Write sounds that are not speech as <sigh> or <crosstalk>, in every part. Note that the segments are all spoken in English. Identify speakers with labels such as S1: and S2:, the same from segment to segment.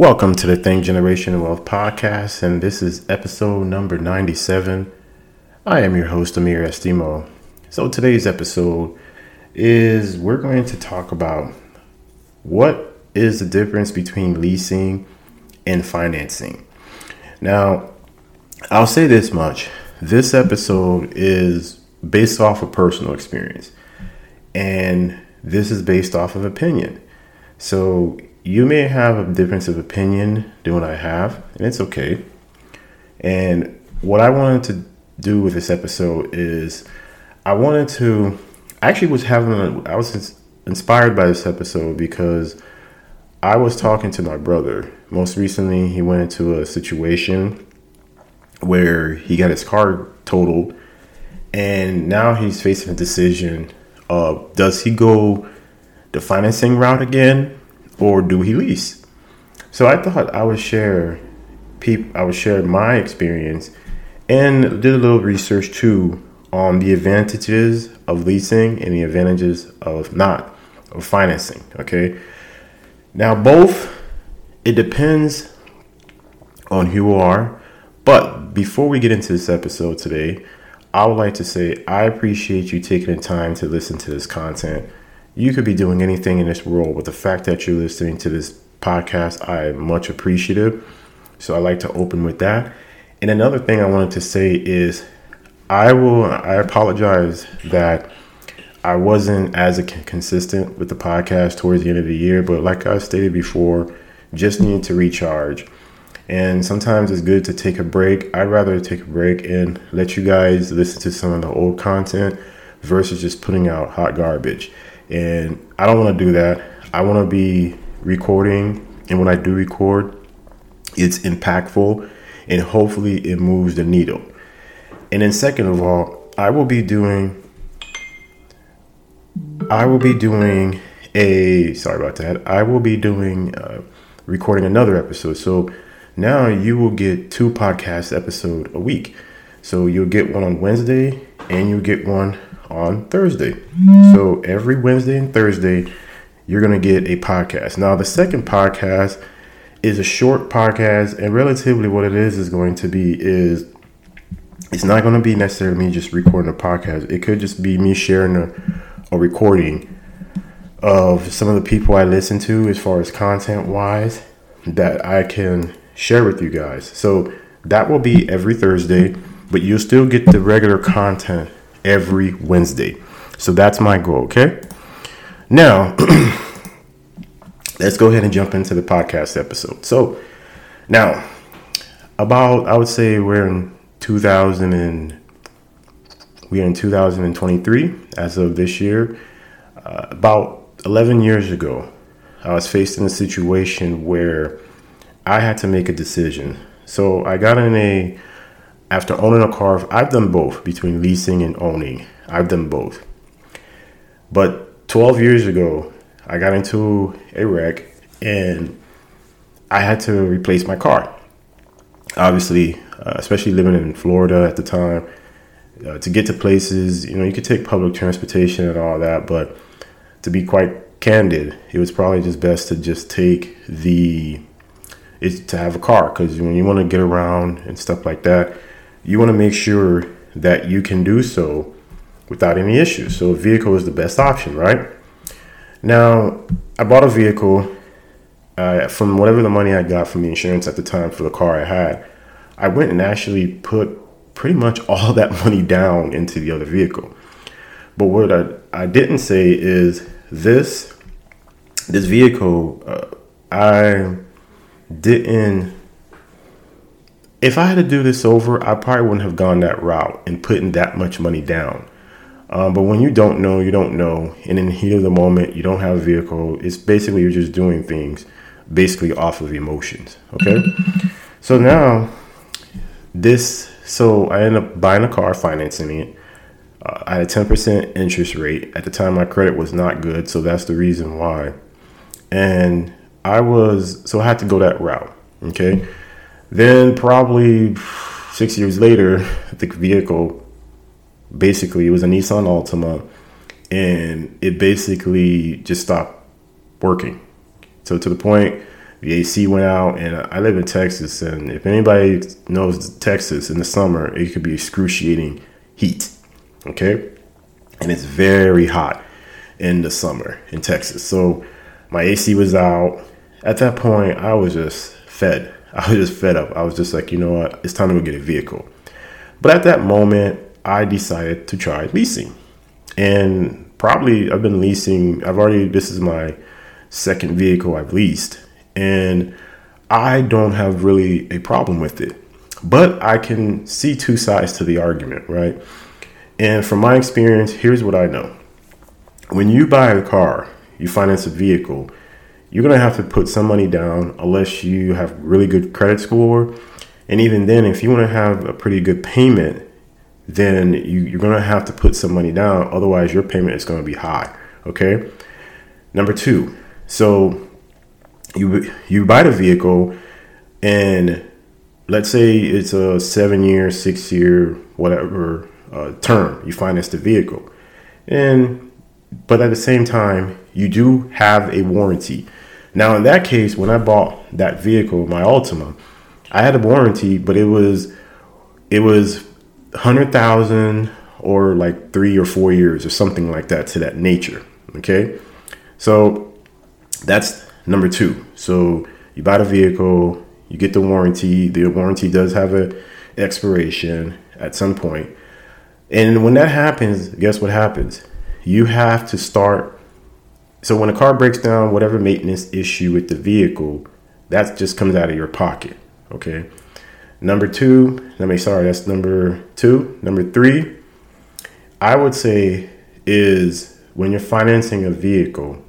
S1: Welcome to the Think Generation Wealth podcast, and this is episode number 97. I am your host, Amir Estimo. So, today's episode is we're going to talk about what is the difference between leasing and financing. Now, I'll say this much this episode is based off of personal experience, and this is based off of opinion. So, you may have a difference of opinion than what I have, and it's okay. And what I wanted to do with this episode is I wanted to I actually was having a, I was inspired by this episode because I was talking to my brother. Most recently, he went into a situation where he got his car totaled, and now he's facing a decision of does he go the financing route again or do he lease? So I thought I would share peop I would share my experience and did a little research too on the advantages of leasing and the advantages of not of financing. Okay. Now both it depends on who you are. But before we get into this episode today, I would like to say I appreciate you taking the time to listen to this content you could be doing anything in this world, but the fact that you're listening to this podcast, I am much appreciative. So I like to open with that. And another thing I wanted to say is I will I apologize that I wasn't as consistent with the podcast towards the end of the year, but like I stated before, just need to recharge. And sometimes it's good to take a break. I'd rather take a break and let you guys listen to some of the old content versus just putting out hot garbage. And I don't want to do that. I want to be recording. And when I do record, it's impactful and hopefully it moves the needle. And then, second of all, I will be doing. I will be doing a sorry about that. I will be doing uh, recording another episode. So now you will get two podcast episode a week. So you'll get one on Wednesday and you'll get one on Thursday. So every Wednesday and Thursday, you're going to get a podcast. Now, the second podcast is a short podcast, and relatively what it is is going to be is it's not going to be necessarily me just recording a podcast. It could just be me sharing a, a recording of some of the people I listen to as far as content wise that I can share with you guys. So that will be every Thursday, but you'll still get the regular content every Wednesday. So that's my goal, okay? Now, <clears throat> let's go ahead and jump into the podcast episode. So, now, about I would say we're in 2000 and we are in 2023 as of this year. Uh, about 11 years ago, I was faced in a situation where I had to make a decision. So I got in a after owning a car, I've done both between leasing and owning. I've done both. But 12 years ago, I got into a wreck and I had to replace my car. Obviously, uh, especially living in Florida at the time, uh, to get to places, you know, you could take public transportation and all that, but to be quite candid, it was probably just best to just take the is to have a car because when you want to get around and stuff like that, you want to make sure that you can do so without any issues. So a vehicle is the best option, right? Now, I bought a vehicle uh, from whatever the money I got from the insurance at the time for the car I had. I went and actually put pretty much <laughs> all that money down into the other vehicle. But what I, I didn't say is this this vehicle uh, I didn't if I had to do this over, I probably wouldn't have gone that route and putting that much money down. Um, but when you don't know, you don't know, and in the heat of the moment, you don't have a vehicle. It's basically you're just doing things basically off of emotions. Okay, so now this, so I ended up buying a car, financing it. Uh, I had a ten percent interest rate at the time. My credit was not good, so that's the reason why. And I was so I had to go that route. Okay. Then probably six years later, <laughs> the vehicle basically it was a Nissan Altima, and it basically just stopped working. So to the point the AC went out, and I live in Texas. And if anybody knows Texas in the summer, it could be excruciating heat. Okay, and it's very hot in the summer in Texas. So my AC was out. At that point, I was just fed. I was just fed up. I was just like, you know what? It's time to go get a vehicle. But at that moment, I decided to try leasing. And probably I've been leasing, I've already, this is my second vehicle I've leased. And I don't have really a problem with it. But I can see two sides to the argument, right? And from my experience, here's what I know. When you buy a car, you finance a vehicle, you're going to have to put some money down unless you have really good credit score. And even then, if you want to have a pretty good payment, then you, are going to have to put some money down. Otherwise, your payment is going to be high. Okay. Number two, so you you buy the vehicle, and let's say it's a seven year, six year, whatever uh, term. You finance the vehicle, and but at the same time, you do have a warranty. Now, in that case, when I bought that vehicle, my Altima, I had a warranty, but it was it was hundred thousand or like three or four years or something like that to that nature. Okay, so that's number two. So you buy the vehicle, you get the warranty. The warranty does have a expiration at some point, and when that happens, guess what happens? You have to start. So when a car breaks down, whatever maintenance issue with the vehicle, that just comes out of your pocket. Okay. Number two, let me sorry, that's number two. Number three, I would say is when you're financing a vehicle,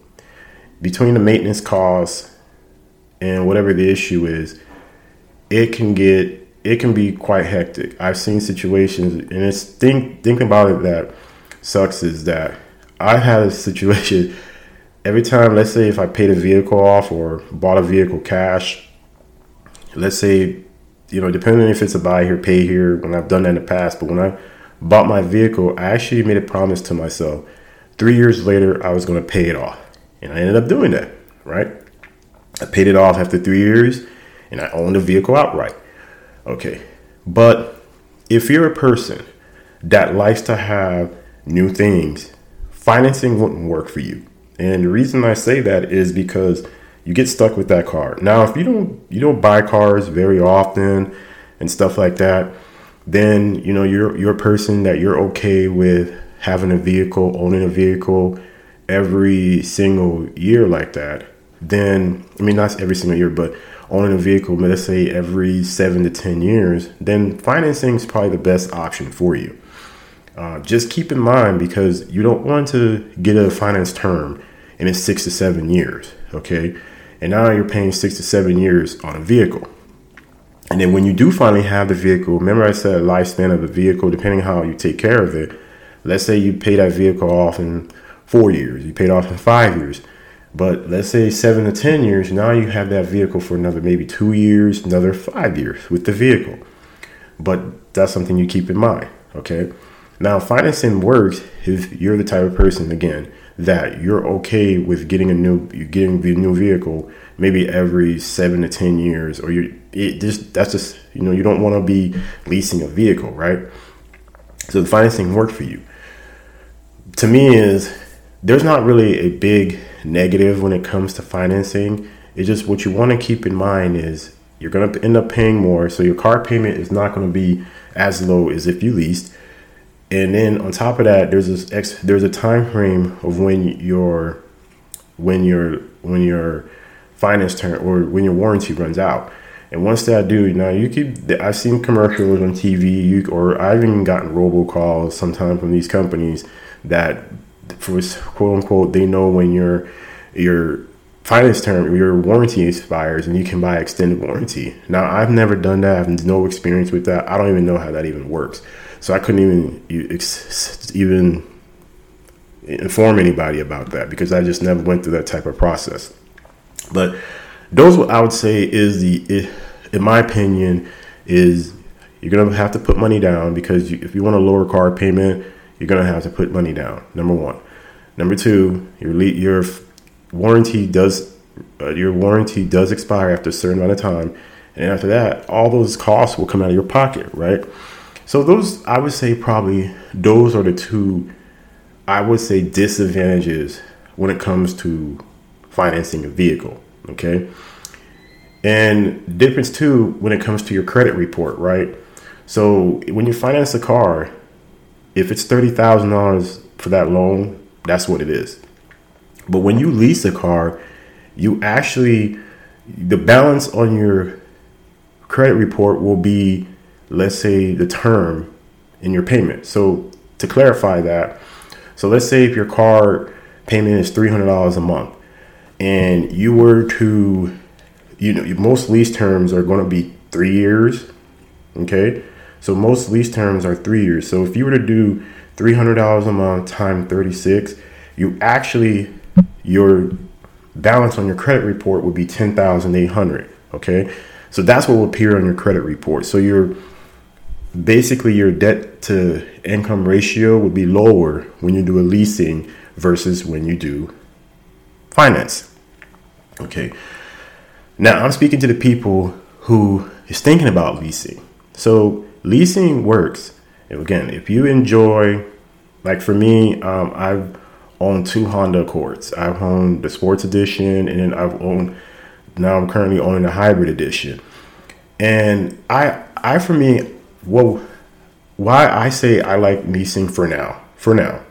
S1: between the maintenance costs and whatever the issue is, it can get it can be quite hectic. I've seen situations and it's think thinking about it that sucks is that I had a situation every time, let's say if I paid a vehicle off or bought a vehicle cash, let's say you know, depending if it's a buy here, pay here, when I've done that in the past, but when I bought my vehicle, I actually made a promise to myself. Three years later, I was going to pay it off. And I ended up doing that, right? I paid it off after three years and I owned the vehicle outright. Okay. But if you're a person that likes to have new things, financing wouldn't work for you. And the reason I say that is because you get stuck with that car. Now, if you don't you don't buy cars very often and stuff like that, then you know you're you're a person that you're okay with having a vehicle, owning a vehicle every single year like that. Then I mean not every single year, but owning a vehicle, let's say every seven to ten years, then financing is probably the best option for you. Uh, just keep in mind because you don't want to get a finance term and it's six to seven years. Okay, and now you're paying six to seven years on a vehicle. And then when you do finally have the vehicle, remember I said lifespan of the vehicle, depending how you take care of it. Let's say you pay that vehicle off in four years, you paid off in five years. But let's say seven to 10 years, now you have that vehicle for another maybe two years, another five years with the vehicle. But that's something you keep in mind, okay? Now, financing works if you're the type of person, again, that you're okay with getting a new you're getting the new vehicle maybe every seven to ten years or you it just that's just you know you don't want to be leasing a vehicle right? So the financing work for you. To me is there's not really a big negative when it comes to financing. It's just what you want to keep in mind is you're going to end up paying more so your car payment is not going to be as low as if you leased and then on top of that, there's this ex, there's a time frame of when your when your when your finance turn or when your warranty runs out. And once that do, now you keep. I've seen commercials on TV, you, or I've even gotten robocalls sometimes from these companies that, for quote unquote, they know when your your finance term, your warranty expires, and you can buy extended warranty. Now, I've never done that. I have no experience with that. I don't even know how that even works. So I couldn't even even inform anybody about that because I just never went through that type of process. But those, what I would say, is the, in my opinion, is you're gonna have to put money down because you, if you want a lower car payment, you're gonna have to put money down. Number one. Number two, your your warranty does uh, your warranty does expire after a certain amount of time, and after that, all those costs will come out of your pocket, right? So those, I would say, probably those are the two, I would say, disadvantages when it comes to financing a vehicle. Okay. And difference too when it comes to your credit report, right? So when you finance a car, if it's thirty thousand dollars for that loan, that's what it is. But when you lease a car, you actually the balance on your credit report will be, let's say, the term in your payment. So to clarify that, so let's say if your car payment is three hundred dollars a month, and you were to, you know, most lease terms are going to be three years. Okay, so most lease terms are three years. So if you were to do three hundred dollars a month times thirty six, you actually your balance on your credit report would be ten thousand eight hundred. Okay, so that's what will appear on your credit report. So your basically your debt to income ratio would be lower when you do a leasing versus when you do finance. Okay. Now I'm speaking to the people who is thinking about leasing. So leasing works. Again, if you enjoy, like for me, um, I've owned two Honda Accords. I've owned the Sports Edition, and then I've owned. Now I'm currently owning the Hybrid Edition. And I, I for me, well, why I say I like leasing for now, for now,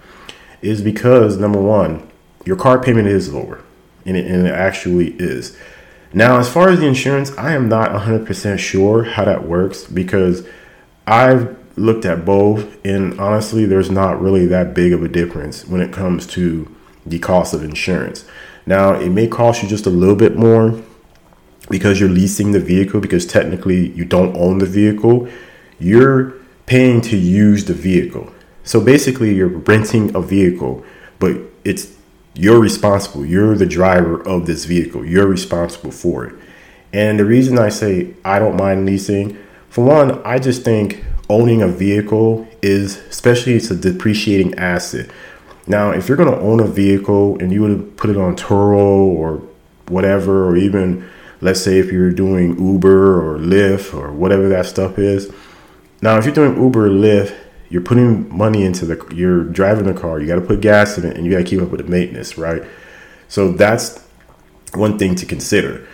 S1: is because number one, your car payment is lower, and it, and it actually is. Now, as far as the insurance, I am not 100% sure how that works because I've looked at both, and honestly, there's not really that big of a difference when it comes to the cost of insurance. Now, it may cost you just a little bit more because you're leasing the vehicle, because technically you don't own the vehicle. You're paying to use the vehicle. So basically, you're renting a vehicle, but it's you're responsible. You're the driver of this vehicle. You're responsible for it. And the reason I say I don't mind leasing, for one, I just think owning a vehicle is, especially it's a depreciating asset. Now, if you're going to own a vehicle and you would put it on Turo or whatever, or even let's say if you're doing Uber or Lyft or whatever that stuff is. Now, if you're doing Uber or Lyft, you're putting money into the you're driving the car you got to put gas in it and you got to keep up with the maintenance right? So that's one thing to consider.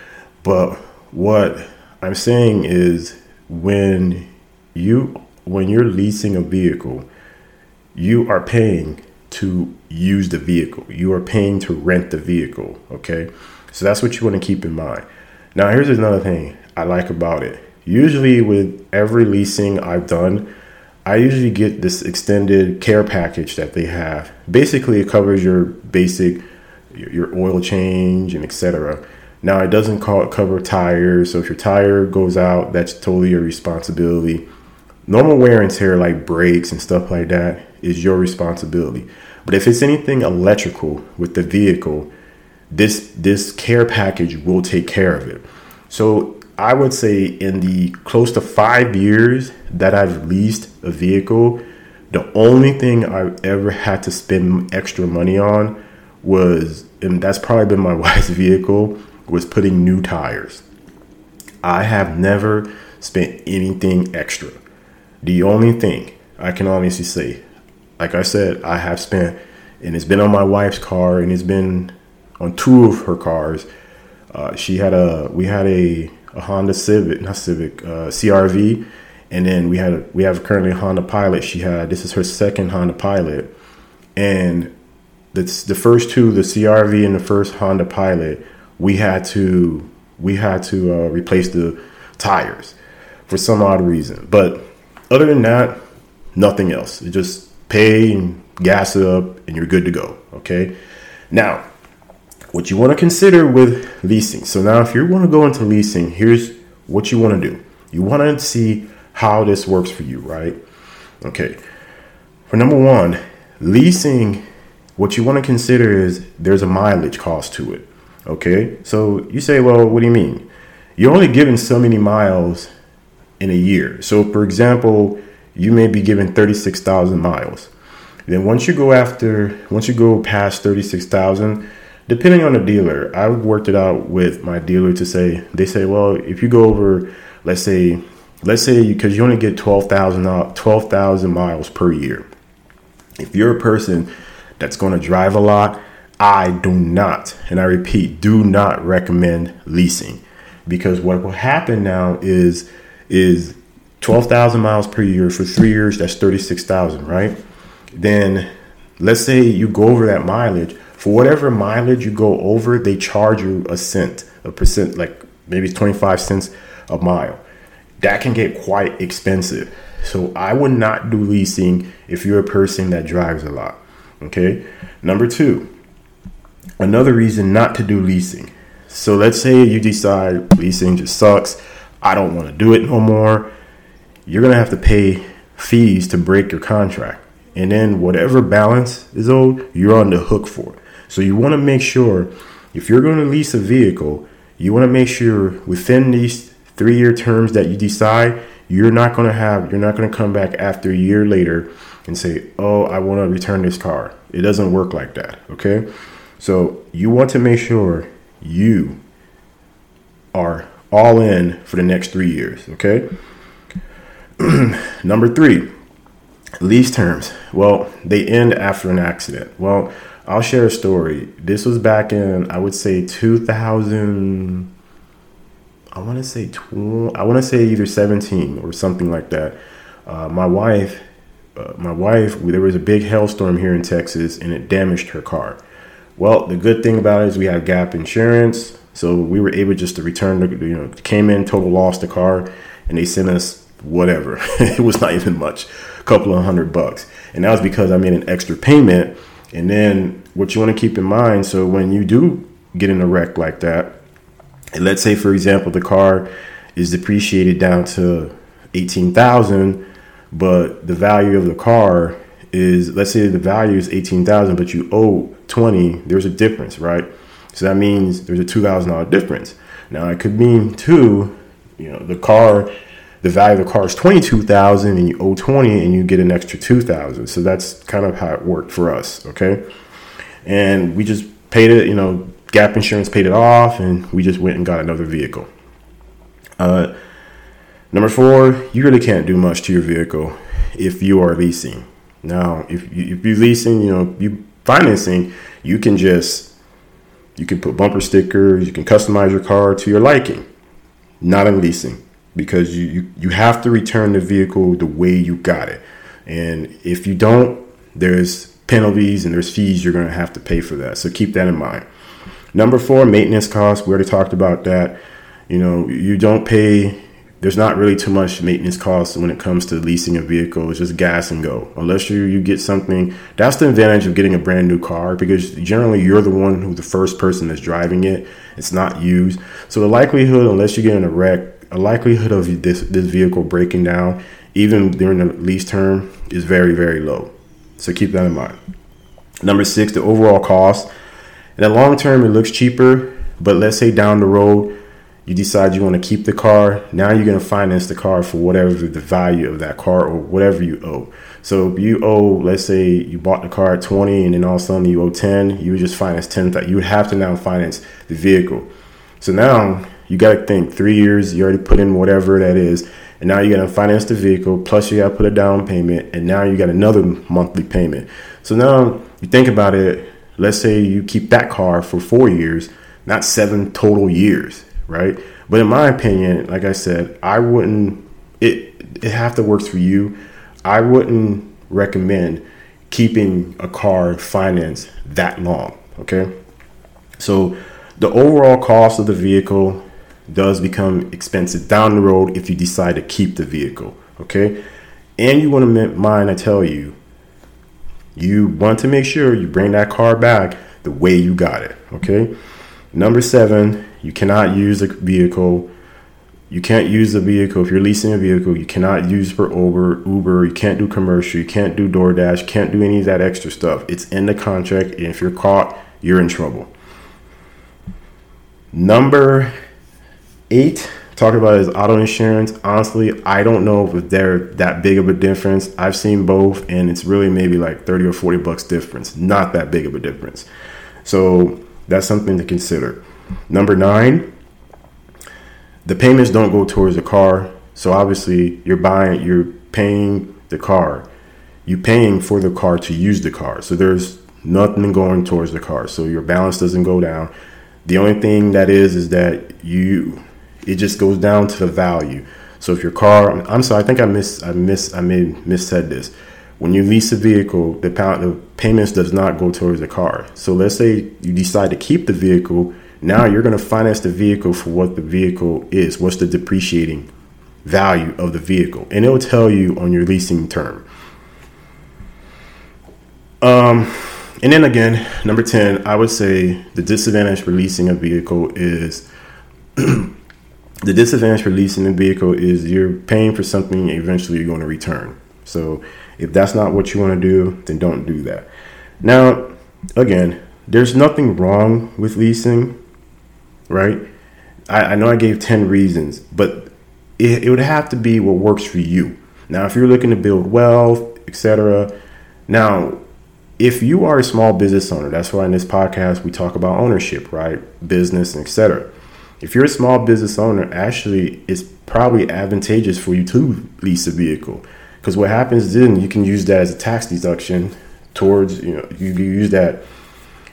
S1: But what i'm saying is when you when you're leasing a vehicle you are paying to use the vehicle. You are paying to rent the vehicle okay? So that's what you want to keep in mind. Now here's another thing i like about it usually with every leasing i've done I usually get this extended care package that they have. Basically, it covers your basic your oil change and etc. Now, it doesn't call, cover tires, so if your tire goes out, that's totally your responsibility. Normal wear and tear, like brakes and stuff like that, is your responsibility. But if it's anything electrical with the vehicle, this this care package will take care of it. So I would say in the close to five years that I've leased a vehicle, the only thing I've ever had to spend extra money on was, and that's probably been my <laughs> wife's vehicle, was putting new tires. I have never spent anything extra. The only thing I can honestly say, like I said, I have spent, and it's been on my wife's car, and it's been on two of her cars. Uh, she had a, we had a a Honda Civic, not Civic, uh, CRV, and then we had we have currently a Honda Pilot. She had this is her second Honda Pilot, and that's the first two, the CRV and the first Honda Pilot. We had to we had to uh, replace the tires for some odd reason, but other than that, nothing else. You just pay and gas it up, and you're good to go. Okay, now what you want to consider with leasing. So now if you want to go into leasing, here's what you want to do. You want to see how this works for you, right? Okay. For number 1, leasing what you want to consider is there's a mileage cost to it. Okay? So you say, "Well, what do you mean?" You're only given so many miles in a year. So for example, you may be given 36,000 miles. Then once you go after once you go past 36,000, depending on the dealer, I've worked it out with my dealer to say they say, well, if you go over, let's say, let's say because you, only get 12,000 12, miles per year. If you're a person that's going to drive a lot, I do not, and I repeat, do not recommend leasing because what will happen now is is 12,000 miles per year for 3 years that's 36,000, right? Then let's say you go over that mileage, for whatever mileage you go over, they charge you a cent, a percent like maybe 25 cents a mile. That can get quite expensive. So I would not do leasing if you're a person that drives a lot. Okay? Number 2, another reason not to do leasing. So let's say you decide leasing just sucks. I don't want to do it no more. You're going to have to pay fees to break your contract. And then whatever balance is owed, you're on the hook for. So you want to make sure if you're going to lease a vehicle, you want to make sure within these three year terms that you decide, you're not going to have, you're not going to come back after a year later and say, oh, I want to return this car. It doesn't work like that. Okay. So you want to make sure you are all in for the next three years. Okay. <clears throat> Number three, lease terms. Well, they end after an accident. Well, I'll share a story. This was back in, I would say, 2000. I want to say, tw- I want to say either 17 or something like that. Uh, my wife, uh, my wife, there was a big hailstorm here in Texas, and it damaged her car. Well, the good thing about it is we have gap insurance, so we were able just to return the, you know, came in, total lost the car, and they sent us whatever. <laughs> it was not even much, a couple of hundred bucks. And that was because I made an extra payment. And then what you want to keep in mind, so when you do get in a wreck like that, and let's say for example the car is depreciated down to 18,000, but the value of the car is let's say the value is 18,000 but you owe 20, there's a difference, right? So that means there's a $2,000 difference. Now it could mean too, you know, the car the value of the car is 22,000 and you owe 20 and you get an extra 2,000. So that's kind of how it worked for us, okay? And we just paid it, you know, Gap Insurance paid it off and we just went and got another vehicle. Uh, number four, you really can't do much to your vehicle if you are leasing. Now, if you, if you're leasing, you know, you financing, you can just you can put bumper stickers, you can customize your car to your liking. Not in leasing because you, you, you have to return the vehicle the way you got it. And if you don't, there's penalties and there's fees you're going to have to pay for that. So keep that in mind. Number four, maintenance costs. We already talked about that. You know, you don't pay, there's not really too much maintenance costs when it comes to leasing a vehicle. It's just gas and go. Unless you, you get something, that's the advantage of getting a brand new car because generally you're the one who's the first person that's driving it. It's not used. So the likelihood, unless you get in a wreck, a likelihood of this this vehicle breaking down even during the lease term is very very low. So keep that in mind. Number six, the overall cost. In the long term, it looks cheaper, but let's say down the road you decide you want to keep the car. Now you're going to finance the car for whatever the value of that car or whatever you owe. So if you owe, let's say you bought the car at 20 and then all of a sudden you owe 10, you would just finance 10. You would have to now finance the vehicle. So now you got to think three years, you already put in whatever that is. And now you got to finance the vehicle, plus you got to put a down payment, and now you got another monthly payment. So now you think about it. Let's say you keep that car for four years, not seven total years, right? But in my opinion, like I said, I wouldn't. It it have to work for you. I wouldn't recommend keeping a car financed that long. Okay, so the overall cost of the vehicle does become expensive down the road if you decide to keep the vehicle. Okay. And you want to mind, I tell you, you want to make sure you bring that car back the way you got it. Okay. Number seven, you cannot use a vehicle. You can't use a vehicle if you're leasing a vehicle. You cannot use for Uber. Uber. You can't do commercial. You can't do DoorDash. Can't do any of that extra stuff. It's in the contract, and if you're caught, you're in trouble. Number eight talking about is auto insurance honestly i don't know if they're that big of a difference i've seen both and it's really maybe like 30 or 40 bucks difference not that big of a difference so That's something to consider. Number nine, the payments don't go towards the car. So obviously, you're buying, you're paying the car. You're paying for the car to use the car. So there's nothing going towards the car. So your balance doesn't go down. The only thing that is is that you it just goes down to the value. So if your car, I'm sorry, I think I miss, I miss, I may missaid this. When you lease a vehicle, the, the payments does not go towards the car. So let's say you decide to keep the vehicle. Now you're going to finance the vehicle for what the vehicle is. What's the depreciating value of the vehicle, and it'll tell you on your leasing term. Um, and then again, number ten, I would say the disadvantage for leasing a vehicle is <clears throat> the disadvantage for leasing a vehicle is you're paying for something eventually you're going to return. So if that's not what you want to do, then don't do that. Now, again, there's nothing wrong with leasing, right? I, I know I gave 10 reasons, but it, it would have to be what works for you. Now, if you're looking to build wealth, etc. Now, if you are a small business owner, that's why in this podcast we talk about ownership, right? Business, etc if you're a small business owner, actually, it's probably advantageous for you to lease a vehicle because what happens then you can use that as a tax deduction towards you know you use that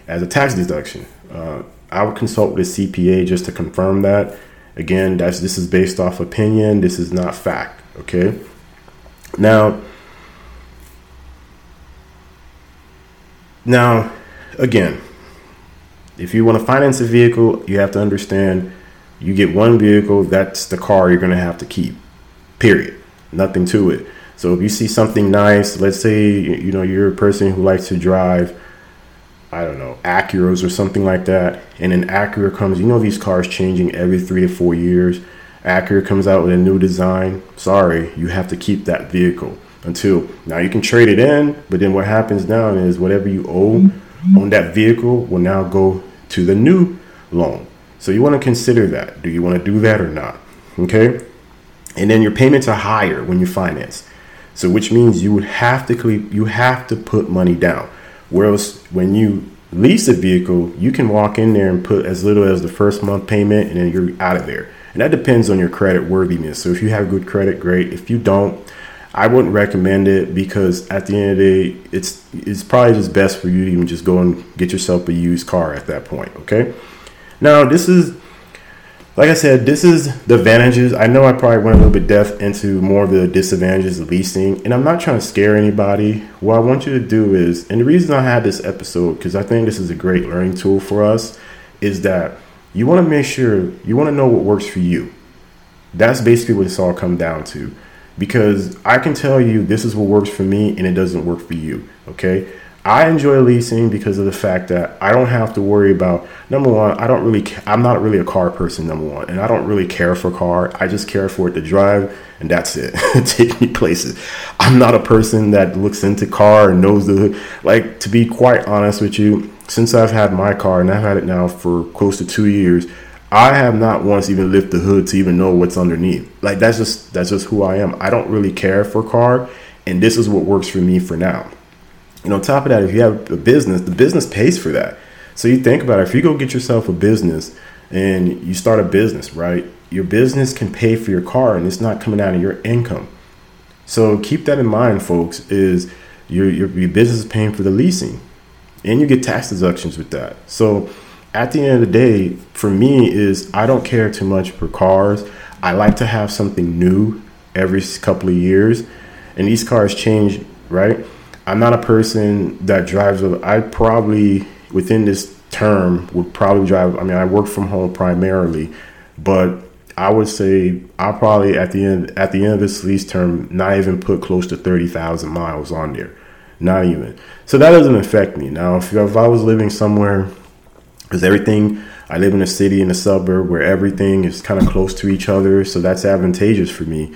S1: as a tax deduction. Uh, I would consult with a CPA just to confirm that. Again, that's this is based off opinion. This is not fact. Okay. Now, now, again, if you want to finance a vehicle, you have to understand you get one vehicle, that's the car you're going to have to keep. Period. Nothing to it. So if you see something nice, let's say you know you're a person who likes to drive I don't know, Acuras or something like that, and an Acura comes, you know these cars changing every 3 to 4 years. Acura comes out with a new design. Sorry, you have to keep that vehicle until now you can trade it in, but then what happens now is whatever you owe on that vehicle will now go to the new loan. So you want to consider that. Do you want to do that or not? Okay. And then your payments are higher when you finance. So which means you would have to you have to put money down. Whereas when you lease a vehicle, you can walk in there and put as little as the first month payment and then you're out of there. And that depends on your credit worthiness. So if you have good credit, great. If you don't, I wouldn't recommend it because at the end of the day, it's it's probably just best for you to even just go and get yourself a used car at that point. Okay. Now this is like I said, this is the advantages. I know I probably went a little bit depth into more of the disadvantages of leasing, and I'm not trying to scare anybody. What I want you to do is, and the reason I had this episode, because I think this is a great learning tool for us, is that you want to make sure you want to know what works for you. That's basically what it's all come down to because I can tell you this is what works for me and it doesn't work for you. Okay. I enjoy leasing because of the fact that I don't have to worry about number one, I don't really I'm not really a car person number one, and I don't really care for car. I just care for it to drive and that's it. <laughs> Take me places. I'm not a person that looks into car and knows the like to be quite honest with you, since I've had my car and I've had it now for close to 2 years, I have not once even lifted the hood to even know what's underneath. Like that's just that's just who I am. I don't really care for car, and this is what works for me for now. And on top of that, if you have a business, the business pays for that. So you think about it. If you go get yourself a business and you start a business, right? Your business can pay for your car, and it's not coming out of your income. So keep that in mind, folks. Is your your, your business is paying for the leasing, and you get tax deductions with that. So at the end of the day, for me, is I don't care too much for cars. I like to have something new every couple of years, and these cars change, right? I'm not a person that drives. I probably within this term would probably drive. I mean, I work from home primarily, but I would say I'll probably at the end at the end of this lease term not even put close to thirty thousand miles on there, not even. So that doesn't affect me. Now, if, if I was living somewhere because everything I live in a city in a suburb where everything is kind of close to each other, so that's advantageous for me.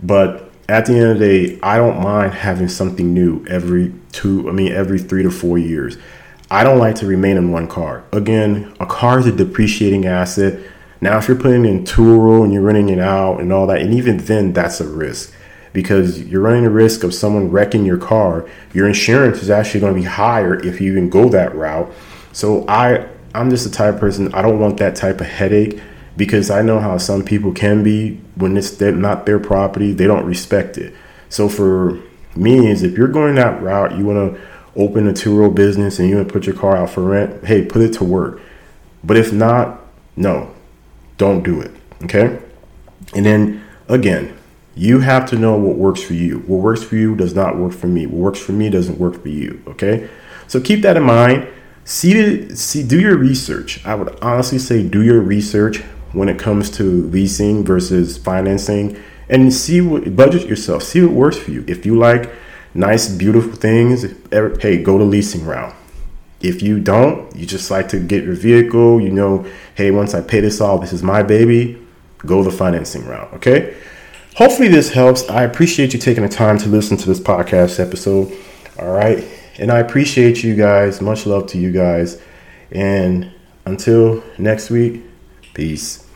S1: But at the end of the day, I don't mind having something new every two, I mean, every three to four years. I don't like to remain in one car. Again, a car is a depreciating asset. Now, if you're putting in Turo and you're renting it out and all that, and even then, that's a risk because you're running the risk of someone wrecking your car. Your insurance is actually going to be higher if you even go that route. So I I'm just the type of person I don't want that type of headache because I know how some people can be when it's not their property, they don't respect it. So for me is if you're going that route, you want to open a Turo business and you want to put your car out for rent, hey, put it to work. But if not, no, don't do it. Okay. And then again, you have to know what works for you. What works for you does not work for me. What works for me doesn't work for you. Okay. So keep that in mind. See, see, do your research. I would honestly say do your research when it comes to leasing versus financing and see what budget yourself. See what works for you. If you like nice, beautiful things, hey, go to leasing route. If you don't, you just like to get your vehicle, you know, hey, once I pay this off, this is my baby, go the financing route, okay? Hopefully this helps. I appreciate you taking the time to listen to this podcast episode. All right. And I appreciate you guys. Much love to you guys. And until next week, peace.